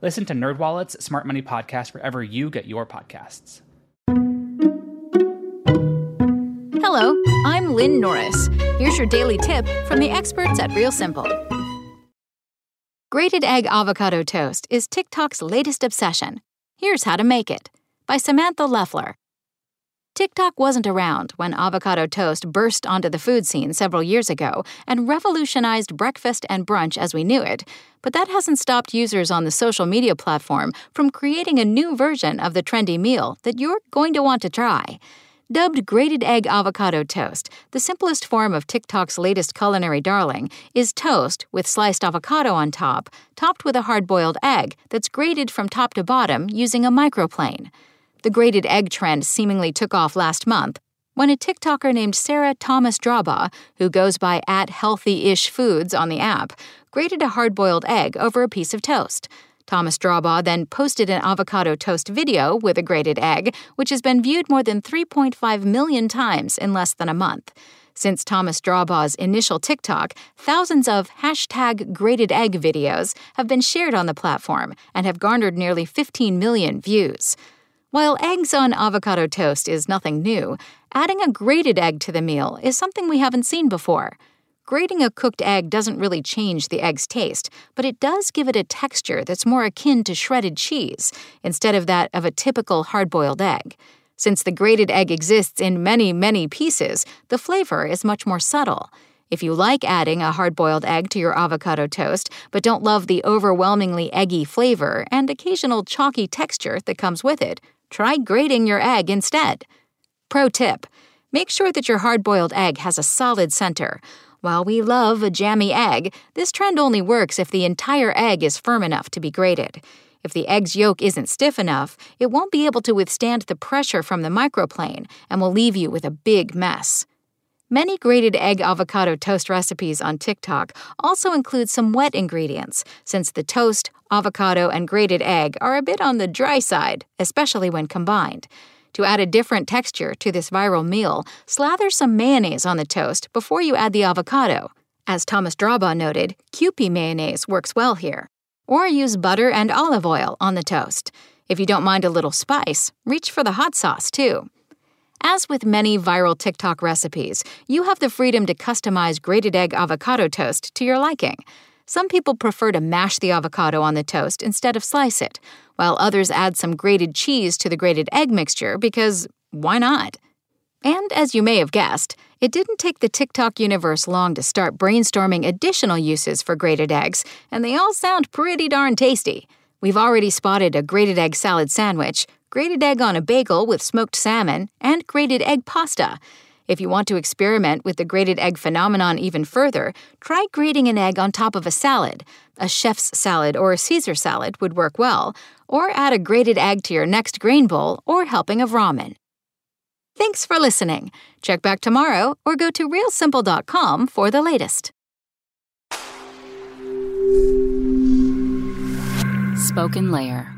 Listen to NerdWallet's Smart Money Podcast wherever you get your podcasts. Hello, I'm Lynn Norris. Here's your daily tip from the experts at Real Simple. Grated egg avocado toast is TikTok's latest obsession. Here's how to make it by Samantha Leffler. TikTok wasn't around when avocado toast burst onto the food scene several years ago and revolutionized breakfast and brunch as we knew it, but that hasn't stopped users on the social media platform from creating a new version of the trendy meal that you're going to want to try. Dubbed grated egg avocado toast, the simplest form of TikTok's latest culinary darling is toast with sliced avocado on top, topped with a hard boiled egg that's grated from top to bottom using a microplane. The grated egg trend seemingly took off last month when a TikToker named Sarah Thomas Drawbaugh, who goes by at healthy-ish foods on the app, grated a hard-boiled egg over a piece of toast. Thomas Drawbaugh then posted an avocado toast video with a grated egg, which has been viewed more than 3.5 million times in less than a month. Since Thomas Drawbaugh's initial TikTok, thousands of hashtag grated egg videos have been shared on the platform and have garnered nearly 15 million views. While eggs on avocado toast is nothing new, adding a grated egg to the meal is something we haven't seen before. Grating a cooked egg doesn't really change the egg's taste, but it does give it a texture that's more akin to shredded cheese, instead of that of a typical hard boiled egg. Since the grated egg exists in many, many pieces, the flavor is much more subtle. If you like adding a hard boiled egg to your avocado toast, but don't love the overwhelmingly eggy flavor and occasional chalky texture that comes with it, try grating your egg instead. Pro tip make sure that your hard boiled egg has a solid center. While we love a jammy egg, this trend only works if the entire egg is firm enough to be grated. If the egg's yolk isn't stiff enough, it won't be able to withstand the pressure from the microplane and will leave you with a big mess. Many grated egg avocado toast recipes on TikTok also include some wet ingredients, since the toast, avocado, and grated egg are a bit on the dry side, especially when combined. To add a different texture to this viral meal, slather some mayonnaise on the toast before you add the avocado. As Thomas Drawbaugh noted, Kewpie mayonnaise works well here. Or use butter and olive oil on the toast. If you don't mind a little spice, reach for the hot sauce too. As with many viral TikTok recipes, you have the freedom to customize grated egg avocado toast to your liking. Some people prefer to mash the avocado on the toast instead of slice it, while others add some grated cheese to the grated egg mixture because why not? And as you may have guessed, it didn't take the TikTok universe long to start brainstorming additional uses for grated eggs, and they all sound pretty darn tasty. We've already spotted a grated egg salad sandwich, grated egg on a bagel with smoked salmon, and grated egg pasta. If you want to experiment with the grated egg phenomenon even further, try grating an egg on top of a salad. A chef's salad or a Caesar salad would work well, or add a grated egg to your next grain bowl or helping of ramen. Thanks for listening. Check back tomorrow or go to realsimple.com for the latest. SpokenLayer.